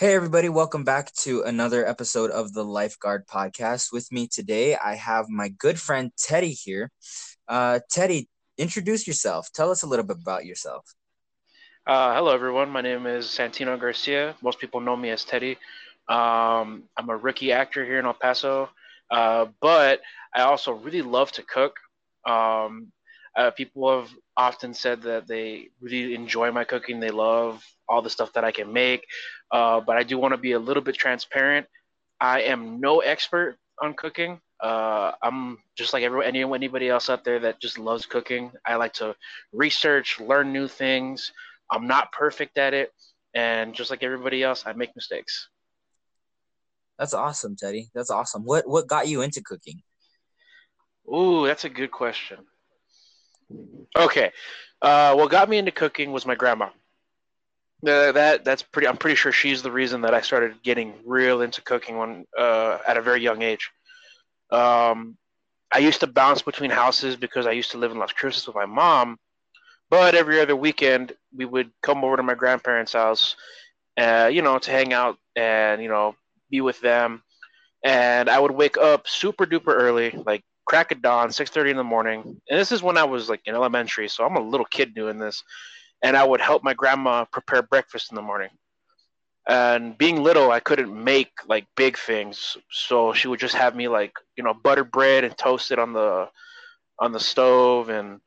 Hey, everybody, welcome back to another episode of the Lifeguard Podcast. With me today, I have my good friend Teddie here. Uh, Teddie, introduce yourself. Tell us a little bit about yourself. Uh, hello, everyone. My name is Santino Garcia. Most people know me as Teddie. Um, I'm a rookie actor here in El Paso, uh, but I also really love to cook. Um, uh, people have often said that they really enjoy my cooking. They love all the stuff that I can make. Uh, but I do want to be a little bit transparent. I am no expert on cooking. Uh, I'm just like everyone, anybody else out there that just loves cooking. I like to research, learn new things. I'm not perfect at it, and just like everybody else, I make mistakes. That's awesome, Teddie. That's awesome. What what got you into cooking? Ooh, that's a good question. Okay, uh, what got me into cooking was my grandma. Uh, that that's pretty. I'm pretty sure she's the reason that I started getting real into cooking when uh, at a very young age. Um, I used to bounce between houses because I used to live in Las Cruces with my mom, but every other weekend we would come over to my grandparents' house, uh, you know, to hang out and you know be with them. And I would wake up super duper early, like crack of dawn, six thirty in the morning. And this is when I was like in elementary, so I'm a little kid doing this and I would help my grandma prepare breakfast in the morning. And being little, I couldn't make like big things, so she would just have me like you know butter bread and toast it on the on the stove, and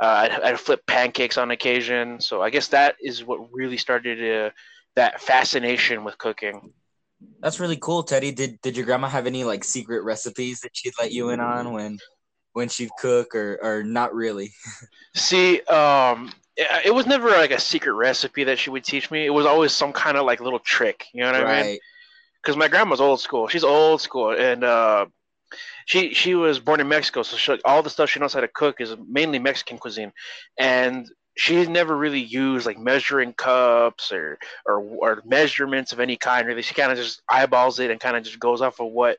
uh, I'd, I'd, flip pancakes on occasion. So I guess that is what really started uh, that fascination with cooking. That's really cool, Teddie. Did did your grandma have any like secret recipes that she'd let you in on when when she'd cook, or or not really? See, um, it was never like a secret recipe that she would teach me. It was always some kind of like little trick. You know what right. I mean? Because my grandma's old school. She's old school, and uh, she she was born in Mexico, so she, all the stuff she knows how to cook is mainly Mexican cuisine, and she's never really used like measuring cups or or, or measurements of any kind. Really, she kind of just eyeballs it and kind of just goes off of what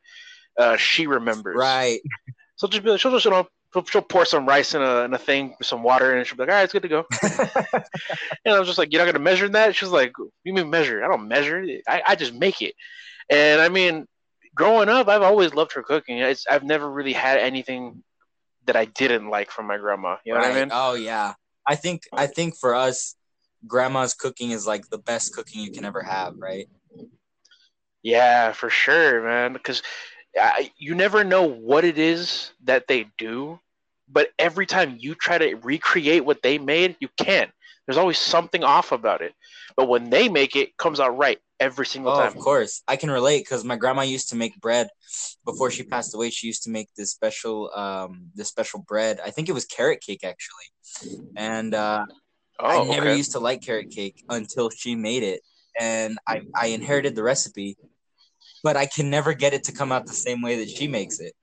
uh, she remembers. Right. So just be, she'll just you know she'll pour some rice in a, in a thing with some water and she'll be like, all right, it's good to go. and I was just like, you're not going to measure that? She's like, you mean measure? I don't measure. I, I just make it. And I mean, growing up, I've always loved her cooking. It's, I've never really had anything that I didn't like from my grandma. You know right. what I mean? Oh yeah. I think, I think for us, grandma's cooking is like the best cooking you can ever have. Right. Yeah, for sure, man. Because you never know what it is that they do but every time you try to recreate what they made, you can't. There's always something off about it. But when they make it, it comes out right every single oh, time. Of course. I can relate because my grandma used to make bread before she passed away. She used to make this special um this special bread. I think it was carrot cake actually. And uh oh, I never okay. used to like carrot cake until she made it. And I, I inherited the recipe, but I can never get it to come out the same way that she makes it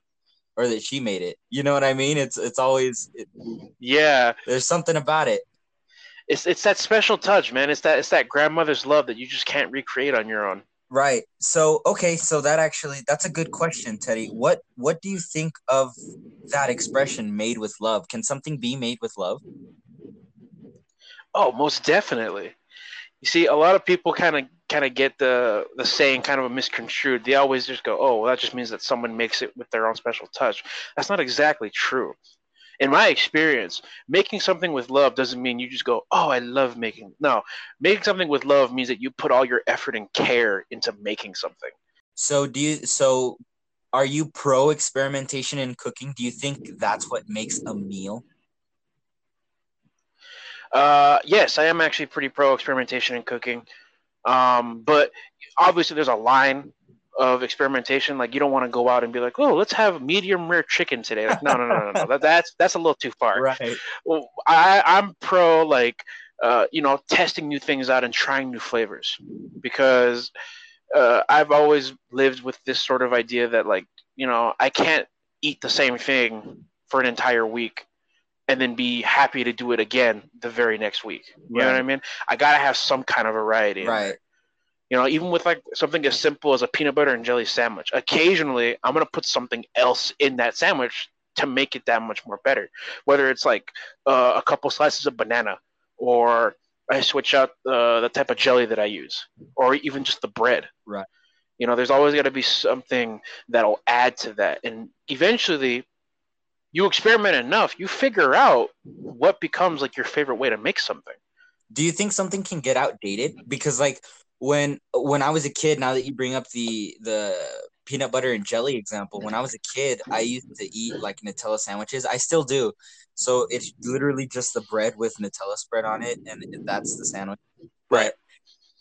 or that she made it. You know what I mean? It's it's always it, yeah. There's something about it. It's it's that special touch, man. It's that it's that grandmother's love that you just can't recreate on your own. Right. So okay, so that actually that's a good question, Teddie. What what do you think of that expression made with love? Can something be made with love? Oh, most definitely. You see, a lot of people kind of kind of get the the saying kind of misconstrued. They always just go, "Oh, well, that just means that someone makes it with their own special touch." That's not exactly true. In my experience, making something with love doesn't mean you just go, "Oh, I love making." No, making something with love means that you put all your effort and care into making something. So, do you so are you pro experimentation in cooking? Do you think that's what makes a meal? Uh, yes, I am actually pretty pro experimentation in cooking. Um, but obviously, there's a line of experimentation. Like you don't want to go out and be like, "Oh, let's have medium rare chicken today." Like, no, no, no, no, no. That, that's that's a little too far. Right. Well, I I'm pro like uh, you know testing new things out and trying new flavors because uh, I've always lived with this sort of idea that like you know I can't eat the same thing for an entire week and then be happy to do it again the very next week. You right. know what I mean? I gotta have some kind of variety. Right. You know, even with like something as simple as a peanut butter and jelly sandwich, occasionally I'm gonna put something else in that sandwich to make it that much more better. Whether it's like uh, a couple slices of banana or I switch out the the type of jelly that I use, or even just the bread. Right. You know, there's always got to be something that'll add to that, and eventually, you experiment enough, you figure out what becomes like your favorite way to make something. Do you think something can get outdated? Because like when when I was a kid, now that you bring up the the peanut butter and jelly example, when I was a kid, I used to eat like Nutella sandwiches. I still do. So it's literally just the bread with Nutella spread on it, and that's the sandwich. But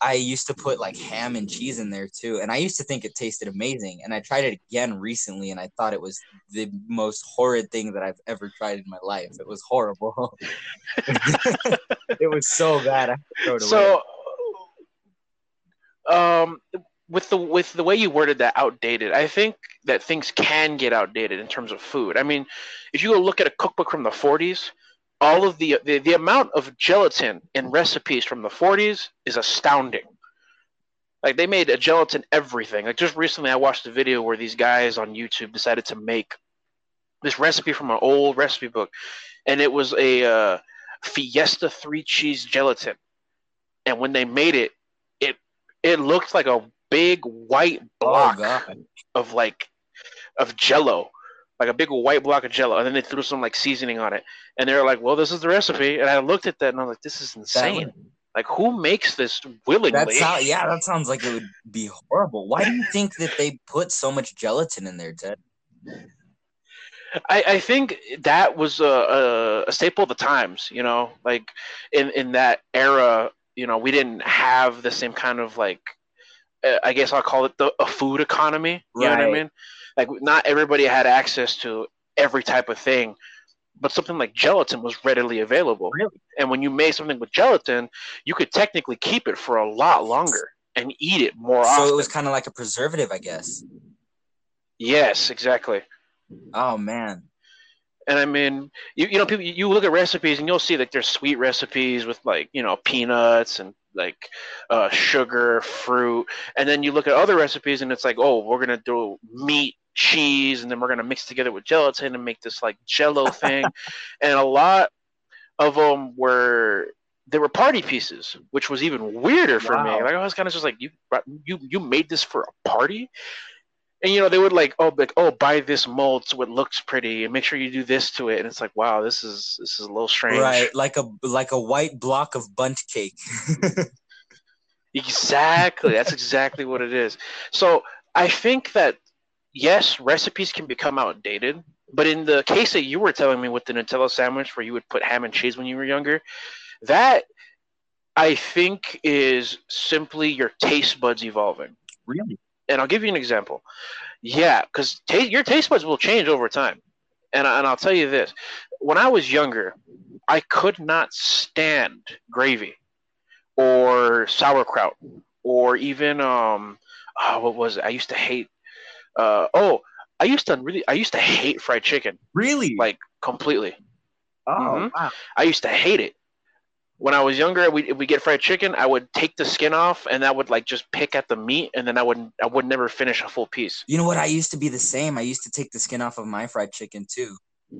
I used to put like ham and cheese in there too, and I used to think it tasted amazing. And I tried it again recently, and I thought it was the most horrid thing that I've ever tried in my life. It was horrible. it was so bad. so, um, with the with the way you worded that outdated, I think that things can get outdated in terms of food. I mean, if you go look at a cookbook from the 40s, all of the, the the amount of gelatin in recipes from the 40s is astounding. Like they made a gelatin everything. Like just recently, I watched a video where these guys on YouTube decided to make this recipe from an old recipe book, and it was a uh, Fiesta three cheese gelatin. And when they made it, it looked like a big white oh, block oh, of like of Jello like a big white block of jello, and then they threw some like seasoning on it. And they were like, "Well, this is the recipe." And I looked at that and I was like, "This is insane." like, who makes this willingly? That's how, yeah, that sounds like it would be horrible. Why do you think that they put so much gelatin in there, Ted? I, I think that was a, a, a staple of the times. You know, like in in that era, you know, we didn't have the same kind of like uh, I guess I'll call it the a food economy. You right. know what I mean? Like not everybody had access to every type of thing, but something like gelatin was readily available. Really? And when you made something with gelatin, you could technically keep it for a lot longer and eat it more so often. So it was kind of like a preservative, I guess. Yes, exactly. Oh man. And I mean, you, you know, people you look at recipes and you'll see like there's sweet recipes with like you know peanuts and like uh, sugar, fruit, and then you look at other recipes and it's like, oh, we're gonna do meat, cheese, and then we're gonna mix together with gelatin and make this like Jello thing, and a lot of them were they were party pieces, which was even weirder for wow. me. Like I was kind of just like, you you you made this for a party, and you know they would like oh like oh buy this mold so it looks pretty and make sure you do this to it. And it's like wow this is this is a little strange. Right like a like a white block of Bundt cake. Exactly that's exactly what it is. So i think that yes recipes can become outdated but in the case that you were telling me with the nutella sandwich where you would put ham and cheese when you were younger that i think is simply your taste buds evolving. Really and I'll give you an example. Yeah, because ta- your taste buds will change over time. And, I, and I'll tell you this when I was younger, I could not stand gravy or sauerkraut or even, um, oh, what was it? I used to hate, uh, oh, I used to really, I used to hate fried chicken. Really? Like completely. Oh, mm-hmm. wow. I used to hate it when I was younger, we we get fried chicken. I would take the skin off, and I would like just pick at the meat, and then I would I would never finish a full piece. You know what? I used to be the same. I used to take the skin off of my fried chicken too,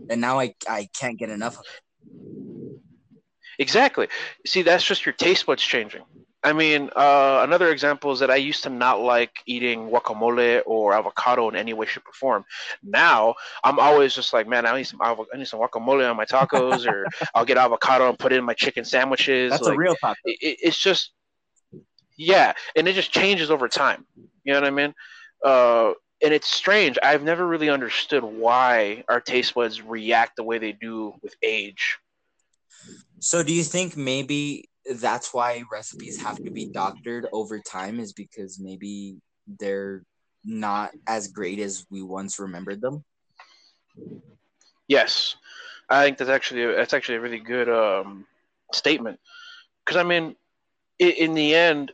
and now I I can't get enough of it. Exactly. See, that's just your taste buds changing. I mean, uh, another example is that I used to not like eating guacamole or avocado in any way, shape, or form. Now I'm always just like, man, I need some I need some guacamole on my tacos, or I'll get avocado and put it in my chicken sandwiches. That's like, a real taco. It, it's just, yeah, and it just changes over time. You know what I mean? Uh, and it's strange. I've never really understood why our taste buds react the way they do with age. So, do you think maybe that's why recipes have to be doctored over time is because maybe they're not as great as we once remembered them. Yes. I think that's actually that's actually a really good um, statement. Because i mean in, in the end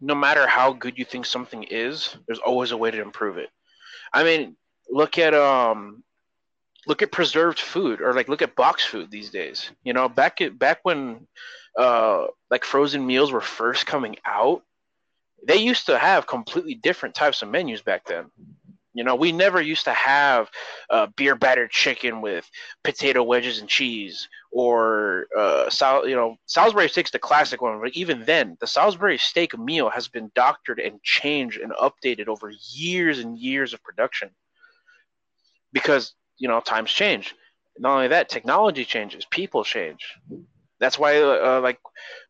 no matter how good you think something is there's always a way to improve it. I mean look at um look at preserved food or like look at box food these days. You know back at back when uh, like frozen meals were first coming out, they used to have completely different types of menus back then. You know, we never used to have uh, beer battered chicken with potato wedges and cheese, or uh, Sal- you know, Salisbury steak's the classic one. But even then, the Salisbury steak meal has been doctored and changed and updated over years and years of production, because you know times change. Not only that, technology changes, people change. That's why, uh, like,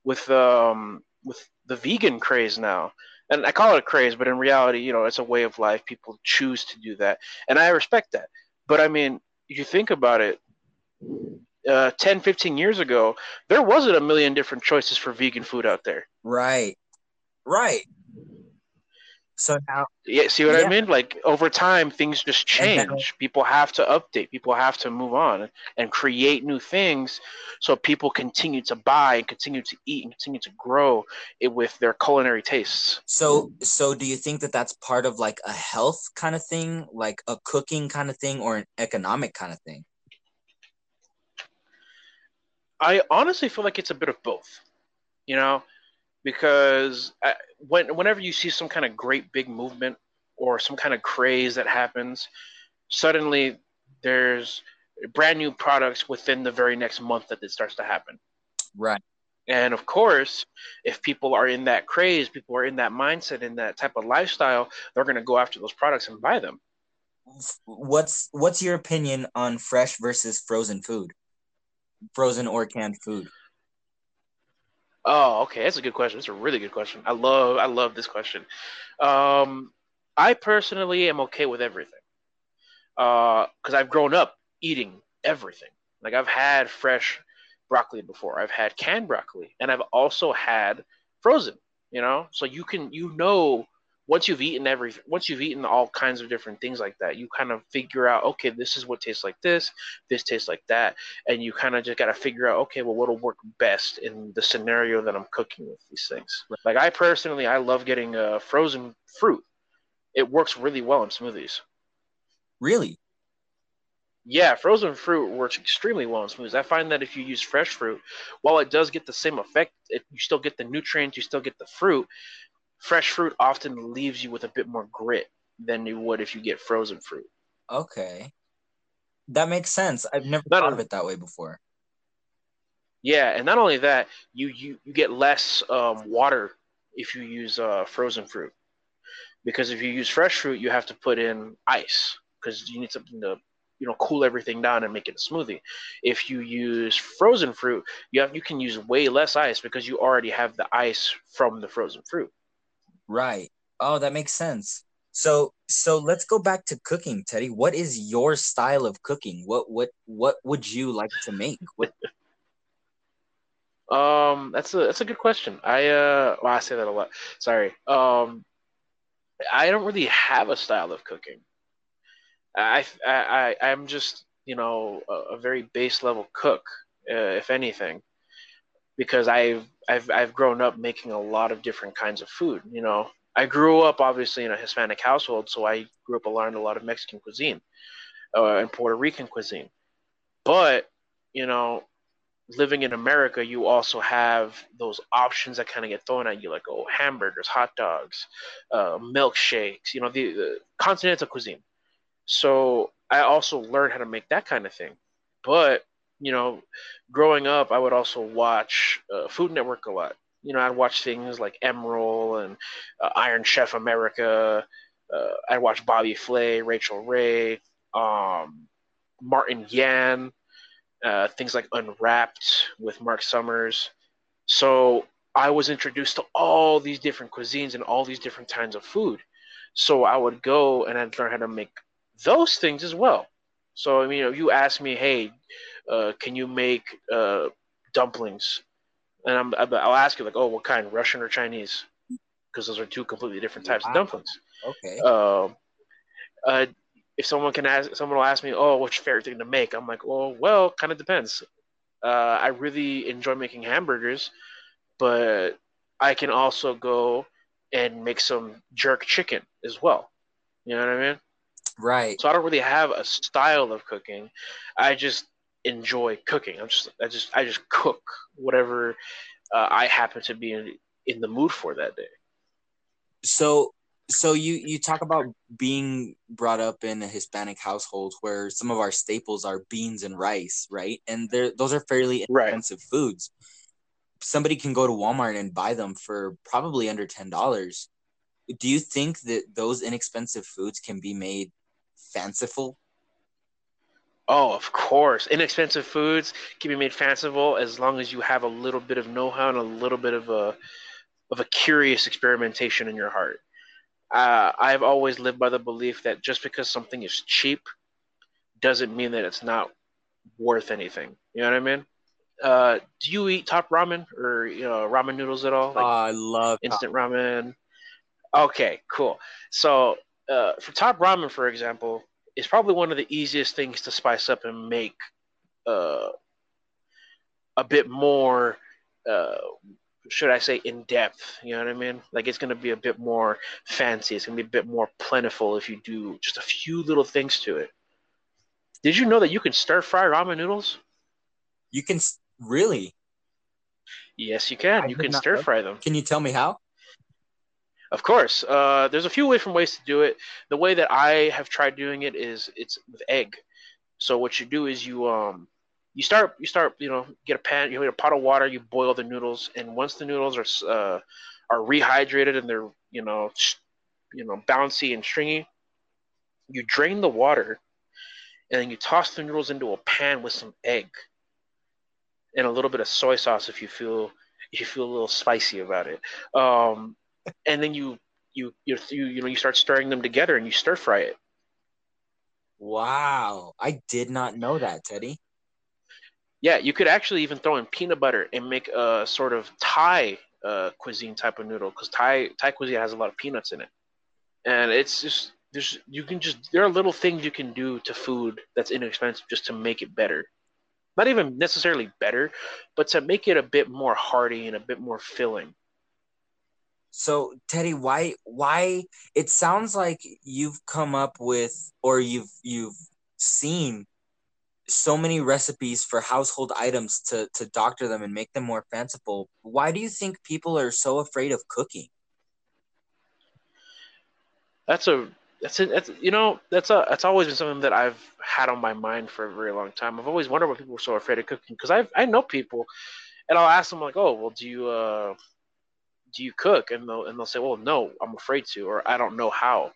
with um, with the vegan craze now, and I call it a craze, but in reality, you know, it's a way of life. People choose to do that, and I respect that. But I mean, you think about it, uh, 10, 15 years ago, there wasn't a million different choices for vegan food out there. Right, right. So now, yeah, see what yeah. I mean? Like over time, things just change. People have to update. People have to move on and create new things, so people continue to buy and continue to eat and continue to grow it with their culinary tastes. So, so do you think that that's part of like a health kind of thing, like a cooking kind of thing, or an economic kind of thing? I honestly feel like it's a bit of both. You know, because I, when whenever you see some kind of great big movement or some kind of craze that happens, suddenly there's brand new products within the very next month that it starts to happen. Right. And of course, if people are in that craze, people are in that mindset, in that type of lifestyle, they're going to go after those products and buy them. What's what's your opinion on fresh versus frozen food? Frozen or canned food? Oh, okay, that's a good question. That's a really good question. I love I love this question. Um, I personally am okay with everything because uh, I've grown up eating everything. Like I've had fresh broccoli before, I've had canned broccoli, and I've also had frozen. You know, so you can you know once you've eaten every once you've eaten all kinds of different things like that you kind of figure out okay this is what tastes like this this tastes like that. And you kind of just got to figure out okay well what'll work best in the scenario that i'm cooking with these things. Like i personally i love getting uh, frozen fruit. It works really well in smoothies. Really? Yeah frozen fruit works extremely well in smoothies. I find that if you use fresh fruit while it does get the same effect it, you still get the nutrients you still get the fruit fresh fruit often leaves you with a bit more grit than you would if you get frozen fruit. Okay. That makes sense. I've never not thought of it that way before. Yeah, and not only that, you you, you get less um, water if you use uh, frozen fruit, because if you use fresh fruit, you have to put in ice because you need something to you know cool everything down and make it a smoothie. If you use frozen fruit, you have you can use way less ice because you already have the ice from the frozen fruit. Right. Oh, that makes sense. So so let's go back to cooking, Teddie. What is your style of cooking? What what what would you like to make? What Um that's a that's a good question. I uh well I say that a lot. Sorry. Um I don't really have a style of cooking. I I, I I'm just, you know, a, a very base level cook, uh, if anything because I've I've I've grown up making a lot of different kinds of food. You know, I grew up obviously in a Hispanic household, so I grew up learned a lot of Mexican cuisine uh, and Puerto Rican cuisine. But you know, living in America, you also have those options that kind of get thrown at you, like oh, hamburgers, hot dogs, uh, milkshakes. You know, the, the continental cuisine. So I also learned how to make that kind of thing. But you know, growing up, I would also watch uh, Food Network a lot. You know, I'd watch things like Emeril and uh, Iron Chef America. Uh, I'd watch Bobby Flay, Rachael Ray, um, Martin Yan, uh, things like Unwrapped with Mark Summers. So I was introduced to all these different cuisines and all these different kinds of food. So I would go and I'd learn how to make those things as well. So I mean, you know, you ask me, hey, uh, can you make uh, dumplings? And I'm, I'll ask you like, oh, what kind, Russian or Chinese? Because those are two completely different types wow. of dumplings. Okay. Uh, uh, if someone can ask, someone will ask me, oh, what's your favorite thing to make? I'm like, well, well, kind of depends. Uh, I really enjoy making hamburgers, but I can also go and make some jerk chicken as well. You know what I mean? Right. So I don't really have a style of cooking. I just enjoy cooking. I'm just I just I just cook whatever uh, I happen to be in, in the mood for that day. So so you you talk about being brought up in a Hispanic household where some of our staples are beans and rice, right? And they're those are fairly expensive right. foods. Somebody can go to Walmart and buy them for probably under ten dollars. Do you think that those inexpensive foods can be made fanciful? Oh, of course. Inexpensive foods can be made fanciful as long as you have a little bit of know-how and a little bit of a of a curious experimentation in your heart uh, I've always lived by the belief that just because something is cheap doesn't mean that it's not worth anything. You know what I mean? Uh, do you eat top ramen or you know ramen noodles at all? Like I love instant top. ramen. Okay, cool. So uh, for top ramen, for example, it's probably one of the easiest things to spice up and make uh, a bit more uh, should I say, in depth. You know what I mean? Like it's going to be a bit more fancy. It's going to be a bit more plentiful if you do just a few little things to it. Did you know that you can stir fry ramen noodles? You can really? Yes, you can. I you can stir fry them. Can you tell me how? Of course. Uh, there's a few different ways to do it. The way that I have tried doing it is it's with egg. So what you do is you um you start you start you know get a pan you get a pot of water you boil the noodles and once the noodles are uh, are rehydrated and they're you know you know bouncy and stringy you drain the water and then you toss the noodles into a pan with some egg and a little bit of soy sauce if you feel if you feel a little spicy about it um, and then you you you you you know you start stirring them together and you stir fry it wow i did not know that teddie yeah, you could actually even throw in peanut butter and make a sort of Thai uh, cuisine type of noodle because Thai Thai cuisine has a lot of peanuts in it, and it's just there's you can just there are little things you can do to food that's inexpensive just to make it better. Not even necessarily better, but to make it a bit more hearty and a bit more filling. So Teddie, why why it sounds like you've come up with or you've you've seen so many recipes for household items to to doctor them and make them more fanciful. Why do you think people are so afraid of cooking? That's a that's it. That's you know that's a that's always been something that I've had on my mind for a very long time. I've always wondered why people are so afraid of cooking because I I know people, and I'll ask them like, oh well, do you uh do you cook? And they'll and they'll say, well, no, I'm afraid to, or I don't know how.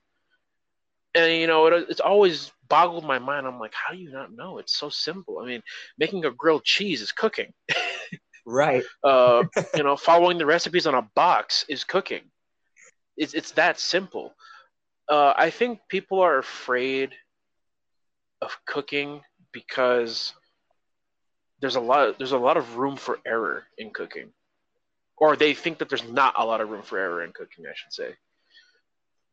And you know it, it's always boggled my mind. I'm like how do you not know? It's so simple. I mean making a grilled cheese is cooking. Right. Uh, you know following the recipes on a box is cooking. It's, it's that simple. Uh, i think people are afraid of cooking because there's a lot there's a lot of room for error in cooking or they think that there's not a lot of room for error in cooking i should say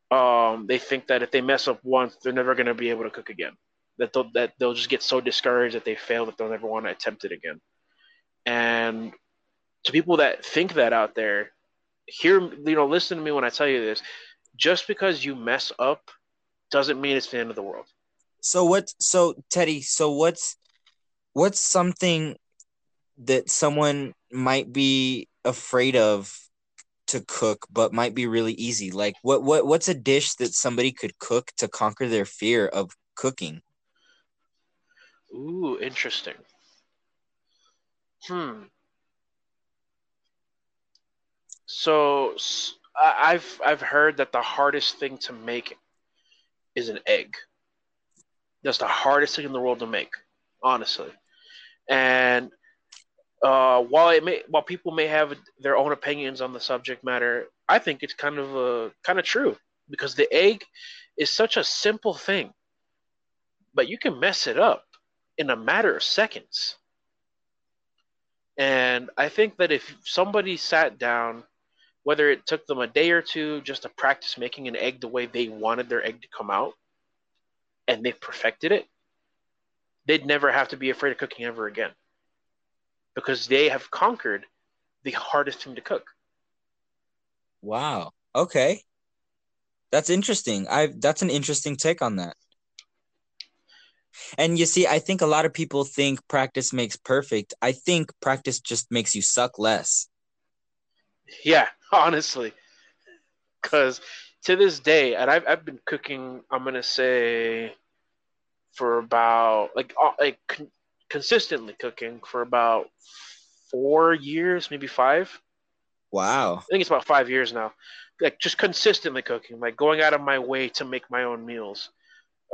um, they think that if they mess up once, they're never going to be able to cook again. That they'll, that they'll just get so discouraged that they fail that they'll never want to attempt it again. And to people that think that out there, hear you know, listen to me when I tell you this. Just because you mess up doesn't mean it's the end of the world. So what? So Teddie, so what's what's something that someone might be afraid of to cook but might be really easy. Like what what what's a dish that somebody could cook to conquer their fear of cooking? Ooh interesting. Hmm. So i've i've heard that the hardest thing to make is an egg. That's the hardest thing in the world to make honestly. And uh, while it may while people may have their own opinions on the subject matter, I think it's kind of uh, kind of true because the egg is such a simple thing, but you can mess it up in a matter of seconds. And I think that if somebody sat down, whether it took them a day or two just to practice making an egg the way they wanted their egg to come out, and they perfected it, they'd never have to be afraid of cooking ever again because they have conquered the hardest thing to cook. Wow. Okay. That's interesting. I that's an interesting take on that. And you see, I think a lot of people think practice makes perfect. I think practice just makes you suck less. Yeah, honestly. Cuz to this day, and I've I've been cooking. I'm gonna say for about like uh, like consistently cooking for about four years, maybe five. Wow. I think it's about five years now. Like just consistently cooking, like going out of my way to make my own meals.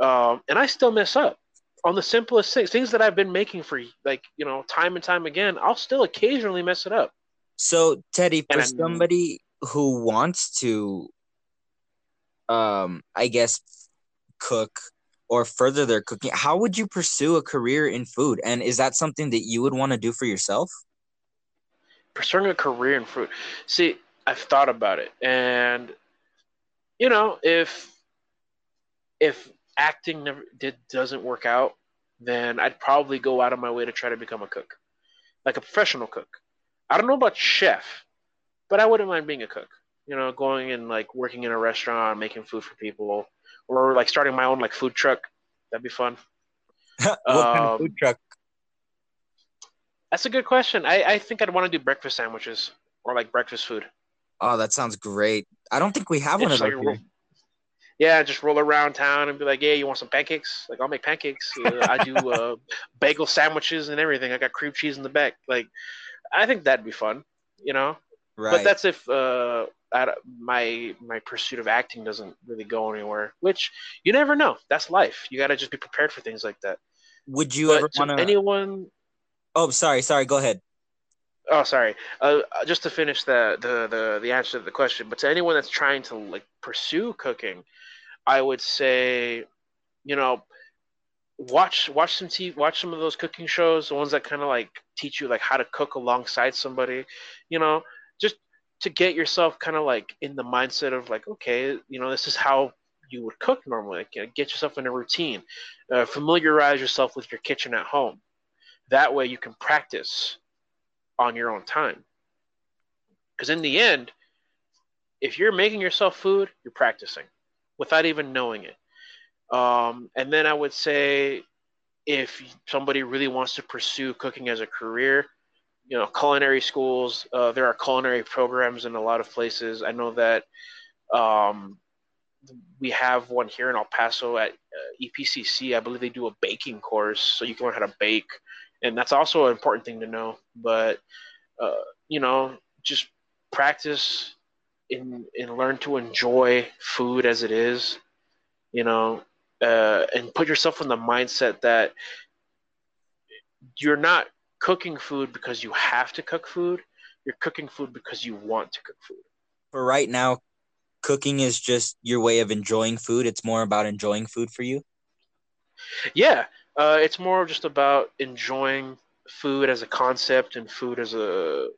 Um, and I still mess up on the simplest things, things that I've been making for like you know time and time again. I'll still occasionally mess it up. So Teddie, for somebody who wants to, um, I guess, cook or further their cooking, how would you pursue a career in food? And is that something that you would want to do for yourself? pursuing a career in food. See, I've thought about it, and you know, if if acting never did doesn't work out, then I'd probably go out of my way to try to become a cook, like a professional cook. I don't know about chef, but I wouldn't mind being a cook. You know, going and like working in a restaurant, making food for people, or like starting my own like food truck. That'd be fun. what um, kind of food um, truck that's a good question. I, I think I'd want to do breakfast sandwiches or like breakfast food. Oh, that sounds great. I don't think we have one of those. Like yeah, just roll around town and be like, "Yeah, you want some pancakes? Like, I'll make pancakes. Uh, I do uh, bagel sandwiches and everything. I got cream cheese in the back. Like, I think that'd be fun, you know. Right. But that's if uh, my my pursuit of acting doesn't really go anywhere. Which you never know. That's life. You got to just be prepared for things like that. Would you but ever want to anyone? Oh, sorry, sorry. Go ahead. Oh, sorry. Uh, just to finish the, the the the answer to the question, but to anyone that's trying to like pursue cooking, I would say, you know, watch watch some TV, watch some of those cooking shows, the ones that kind of like teach you like how to cook alongside somebody, you know, just to get yourself kind of like in the mindset of like, okay, you know, this is how you would cook normally. Like, you know, get yourself in a routine, uh, familiarize yourself with your kitchen at home that way you can practice on your own time. Because in the end, if you're making yourself food, you're practicing without even knowing it. Um, and then I would say if somebody really wants to pursue cooking as a career, you know, culinary schools, uh, there are culinary programs in a lot of places. I know that um, we have one here in El Paso at uh, EPCC. I believe they do a baking course, so you can learn how to bake and that's also an important thing to know. But uh, you know, just practice and and learn to enjoy food as it is. You know, uh, and put yourself in the mindset that you're not cooking food because you have to cook food. You're cooking food because you want to cook food. For right now, cooking is just your way of enjoying food. It's more about enjoying food for you. Yeah, uh, it's more just about enjoying food as a concept and food as a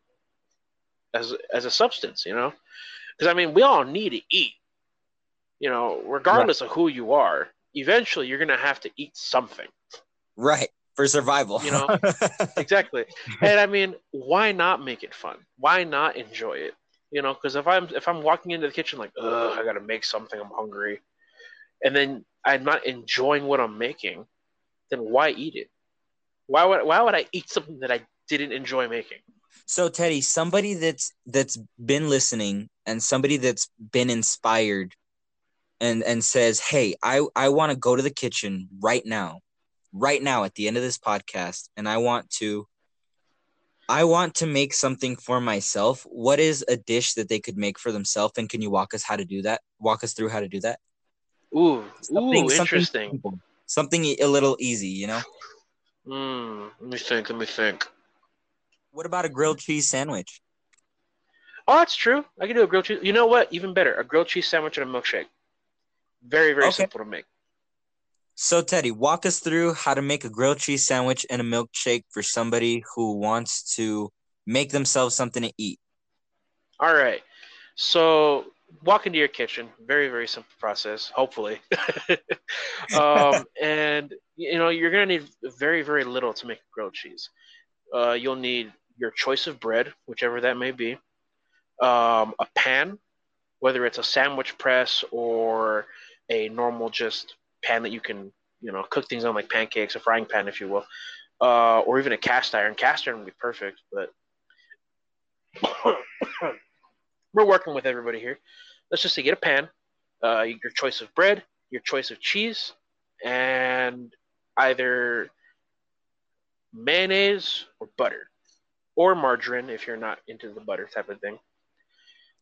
as as a substance, you know. Because I mean, we all need to eat. You know, regardless right. of who you are, eventually you're gonna have to eat something. Right for survival. You know, exactly. And I mean, why not make it fun? Why not enjoy it? You know, because if I'm if I'm walking into the kitchen like, ugh, I gotta make something, I'm hungry, and then I'm not enjoying what I'm making, then why eat it? Why would why would I eat something that I didn't enjoy making? So Teddie, somebody that's that's been listening and somebody that's been inspired and and says, "Hey, I I want to go to the kitchen right now. Right now at the end of this podcast and I want to I want to make something for myself. What is a dish that they could make for themselves and can you walk us how to do that? Walk us through how to do that? Ooh, something, ooh, interesting. Something something a little easy, you know. Hmm. Let me think. Let me think. What about a grilled cheese sandwich? Oh, that's true. I can do a grilled cheese. You know what? Even better, a grilled cheese sandwich and a milkshake. Very, very okay. simple to make. So, Teddie, walk us through how to make a grilled cheese sandwich and a milkshake for somebody who wants to make themselves something to eat. All right. So, walk into your kitchen. Very, very simple process, hopefully. um, and, you know, you're going to need very, very little to make a grilled cheese. Uh, you'll need your choice of bread, whichever that may be, um, a pan, whether it's a sandwich press or a normal just pan that you can, you know, cook things on like pancakes, a frying pan, if you will, uh, or even a cast iron. Cast iron would be perfect, but we're working with everybody here. Let's just say get a pan, uh, your choice of bread, your choice of cheese, and either mayonnaise or butter, or margarine if you're not into the butter type of thing.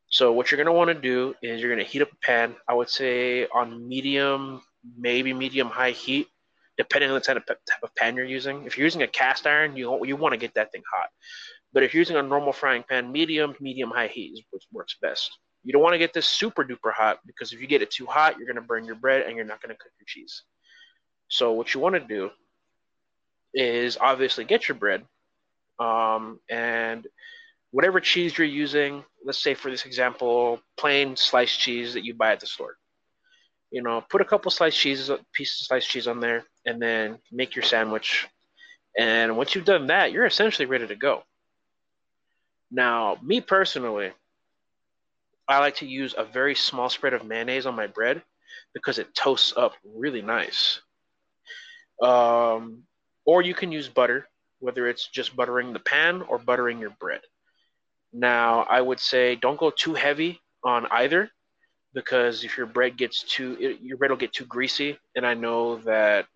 So what you're going to want to do is you're going to heat up a pan. I would say on medium, maybe medium high heat, depending on the type of, type of pan you're using. If you're using a cast iron, you you want to get that thing hot. But if you're using a normal frying pan, medium, medium high heat is what works best. You don't want to get this super duper hot because if you get it too hot, you're going to burn your bread and you're not going to cook your cheese. So what you want to do is obviously get your bread um, and whatever cheese you're using. Let's say for this example, plain sliced cheese that you buy at the store. You know, put a couple sliced cheeses, pieces of sliced cheese on there, and then make your sandwich. And once you've done that, you're essentially ready to go. Now, me personally, I like to use a very small spread of mayonnaise on my bread because it toasts up really nice. Um, or you can use butter, whether it's just buttering the pan or buttering your bread. Now, I would say don't go too heavy on either because if your bread gets too, it, your bread will get too greasy. And I know that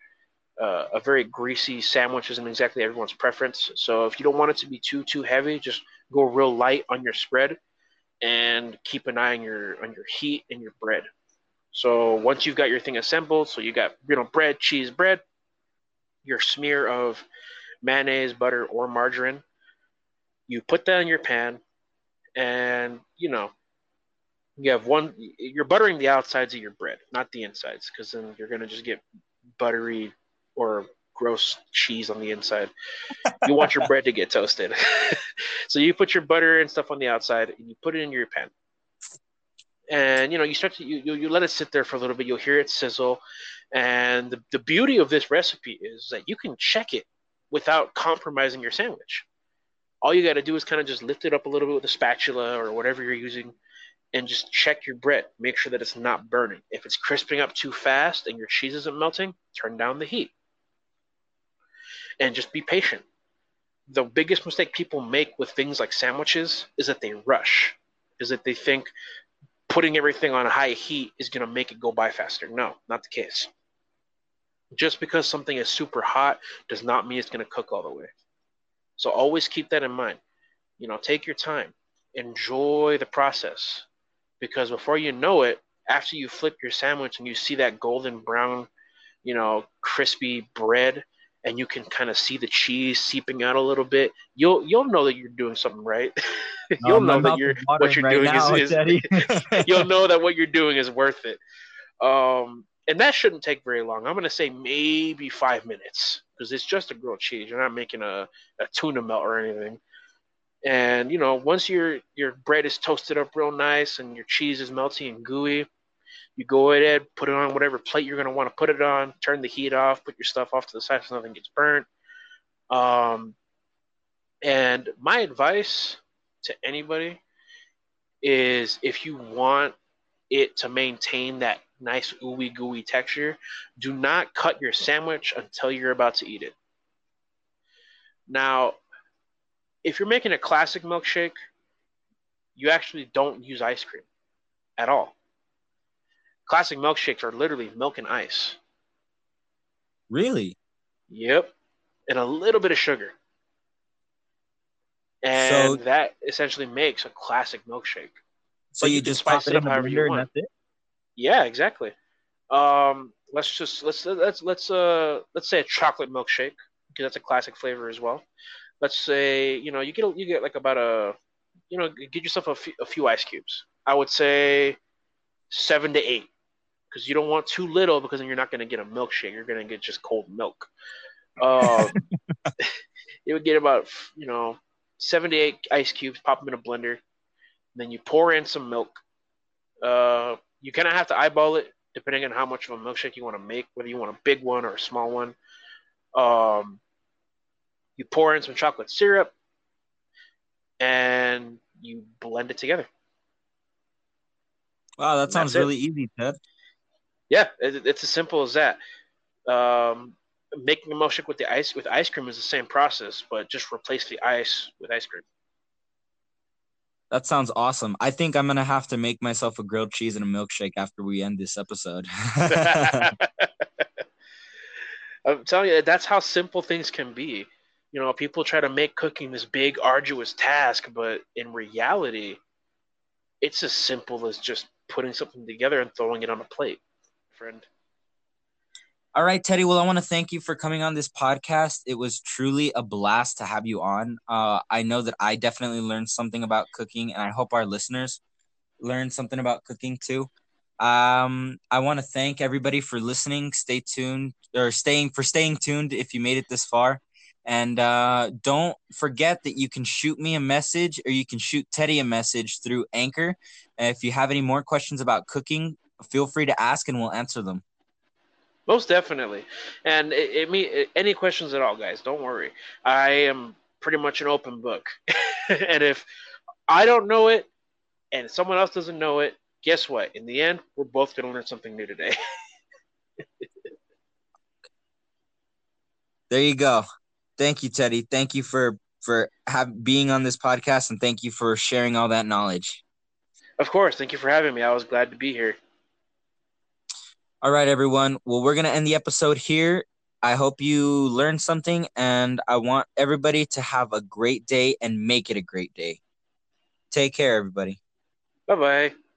uh, a very greasy sandwich isn't exactly everyone's preference. So if you don't want it to be too too heavy, just go real light on your spread and keep an eye on your on your heat and your bread. So once you've got your thing assembled, so you got you know bread, cheese, bread, your smear of mayonnaise, butter, or margarine, you put that in your pan, and you know you have one. You're buttering the outsides of your bread, not the insides, because then you're gonna just get buttery or gross cheese on the inside. You want your bread to get toasted. so you put your butter and stuff on the outside and you put it in your pan. And you know, you start to you, you let it sit there for a little bit, you'll hear it sizzle. And the, the beauty of this recipe is that you can check it without compromising your sandwich. All you got to do is kind of just lift it up a little bit with a spatula or whatever you're using and just check your bread. Make sure that it's not burning. If it's crisping up too fast and your cheese isn't melting, turn down the heat and just be patient. The biggest mistake people make with things like sandwiches is that they rush, is that they think putting everything on high heat is going to make it go by faster. No, not the case. Just because something is super hot does not mean it's going to cook all the way. So always keep that in mind. You know, take your time, enjoy the process, because before you know it, after you flip your sandwich and you see that golden brown, you know, crispy bread and you can kind of see the cheese seeping out a little bit, you'll you'll know that you're doing something right. you'll know that you're what you're right doing now, is, is you'll know that what you're doing is worth it. Um, and that shouldn't take very long. I'm gonna say maybe five minutes because it's just a grilled cheese. You're not making a, a tuna melt or anything. And you know, once your your bread is toasted up real nice and your cheese is melty and gooey, you go ahead, put it on whatever plate you're going to want to put it on, turn the heat off, put your stuff off to the side so nothing gets burnt. Um, and my advice to anybody is if you want it to maintain that nice ooey gooey texture, do not cut your sandwich until you're about to eat it. Now, if you're making a classic milkshake, you actually don't use ice cream at all. Classic milkshakes are literally milk and ice. Really? Yep. And a little bit of sugar. And so, that essentially makes a classic milkshake. So you, you just spice it up however you want. Yeah, exactly. Um, let's just let's let's let's uh let's say a chocolate milkshake because that's a classic flavor as well. Let's say you know you get you get like about a you know get yourself a few, a few ice cubes. I would say seven to eight because you don't want too little because then you're not going to get a milkshake. You're going to get just cold milk. Um, it would get about you know seven to eight ice cubes. Pop them in a blender. Then you pour in some milk. Uh, you kind of have to eyeball it depending on how much of a milkshake you want to make, whether you want a big one or a small one. Um, you pour in some chocolate syrup and you blend it together. Wow, that sounds really easy, Ted. Yeah, it, it's as simple as that. Um, making a milkshake with the ice with ice cream is the same process, but just replace the ice with ice cream. That sounds awesome. I think I'm gonna have to make myself a grilled cheese and a milkshake after we end this episode. I'm telling you, that's how simple things can be. You know, people try to make cooking this big, arduous task, but in reality, it's as simple as just putting something together and throwing it on a plate, friend. All right, Teddie. Well, I want to thank you for coming on this podcast. It was truly a blast to have you on. Uh, I know that I definitely learned something about cooking, and I hope our listeners learned something about cooking too. Um, I want to thank everybody for listening. Stay tuned or staying for staying tuned if you made it this far. And uh, don't forget that you can shoot me a message or you can shoot Teddie a message through Anchor. If you have any more questions about cooking, feel free to ask and we'll answer them. Most definitely. And it, it me any questions at all, guys, don't worry. I am pretty much an open book. and if I don't know it and someone else doesn't know it, guess what? In the end, we're both going to learn something new today. there you go. Thank you, Teddie. Thank you for for have being on this podcast and thank you for sharing all that knowledge. Of course. Thank you for having me. I was glad to be here. All right, everyone. Well, we're going to end the episode here. I hope you learned something, and I want everybody to have a great day and make it a great day. Take care, everybody. Bye bye.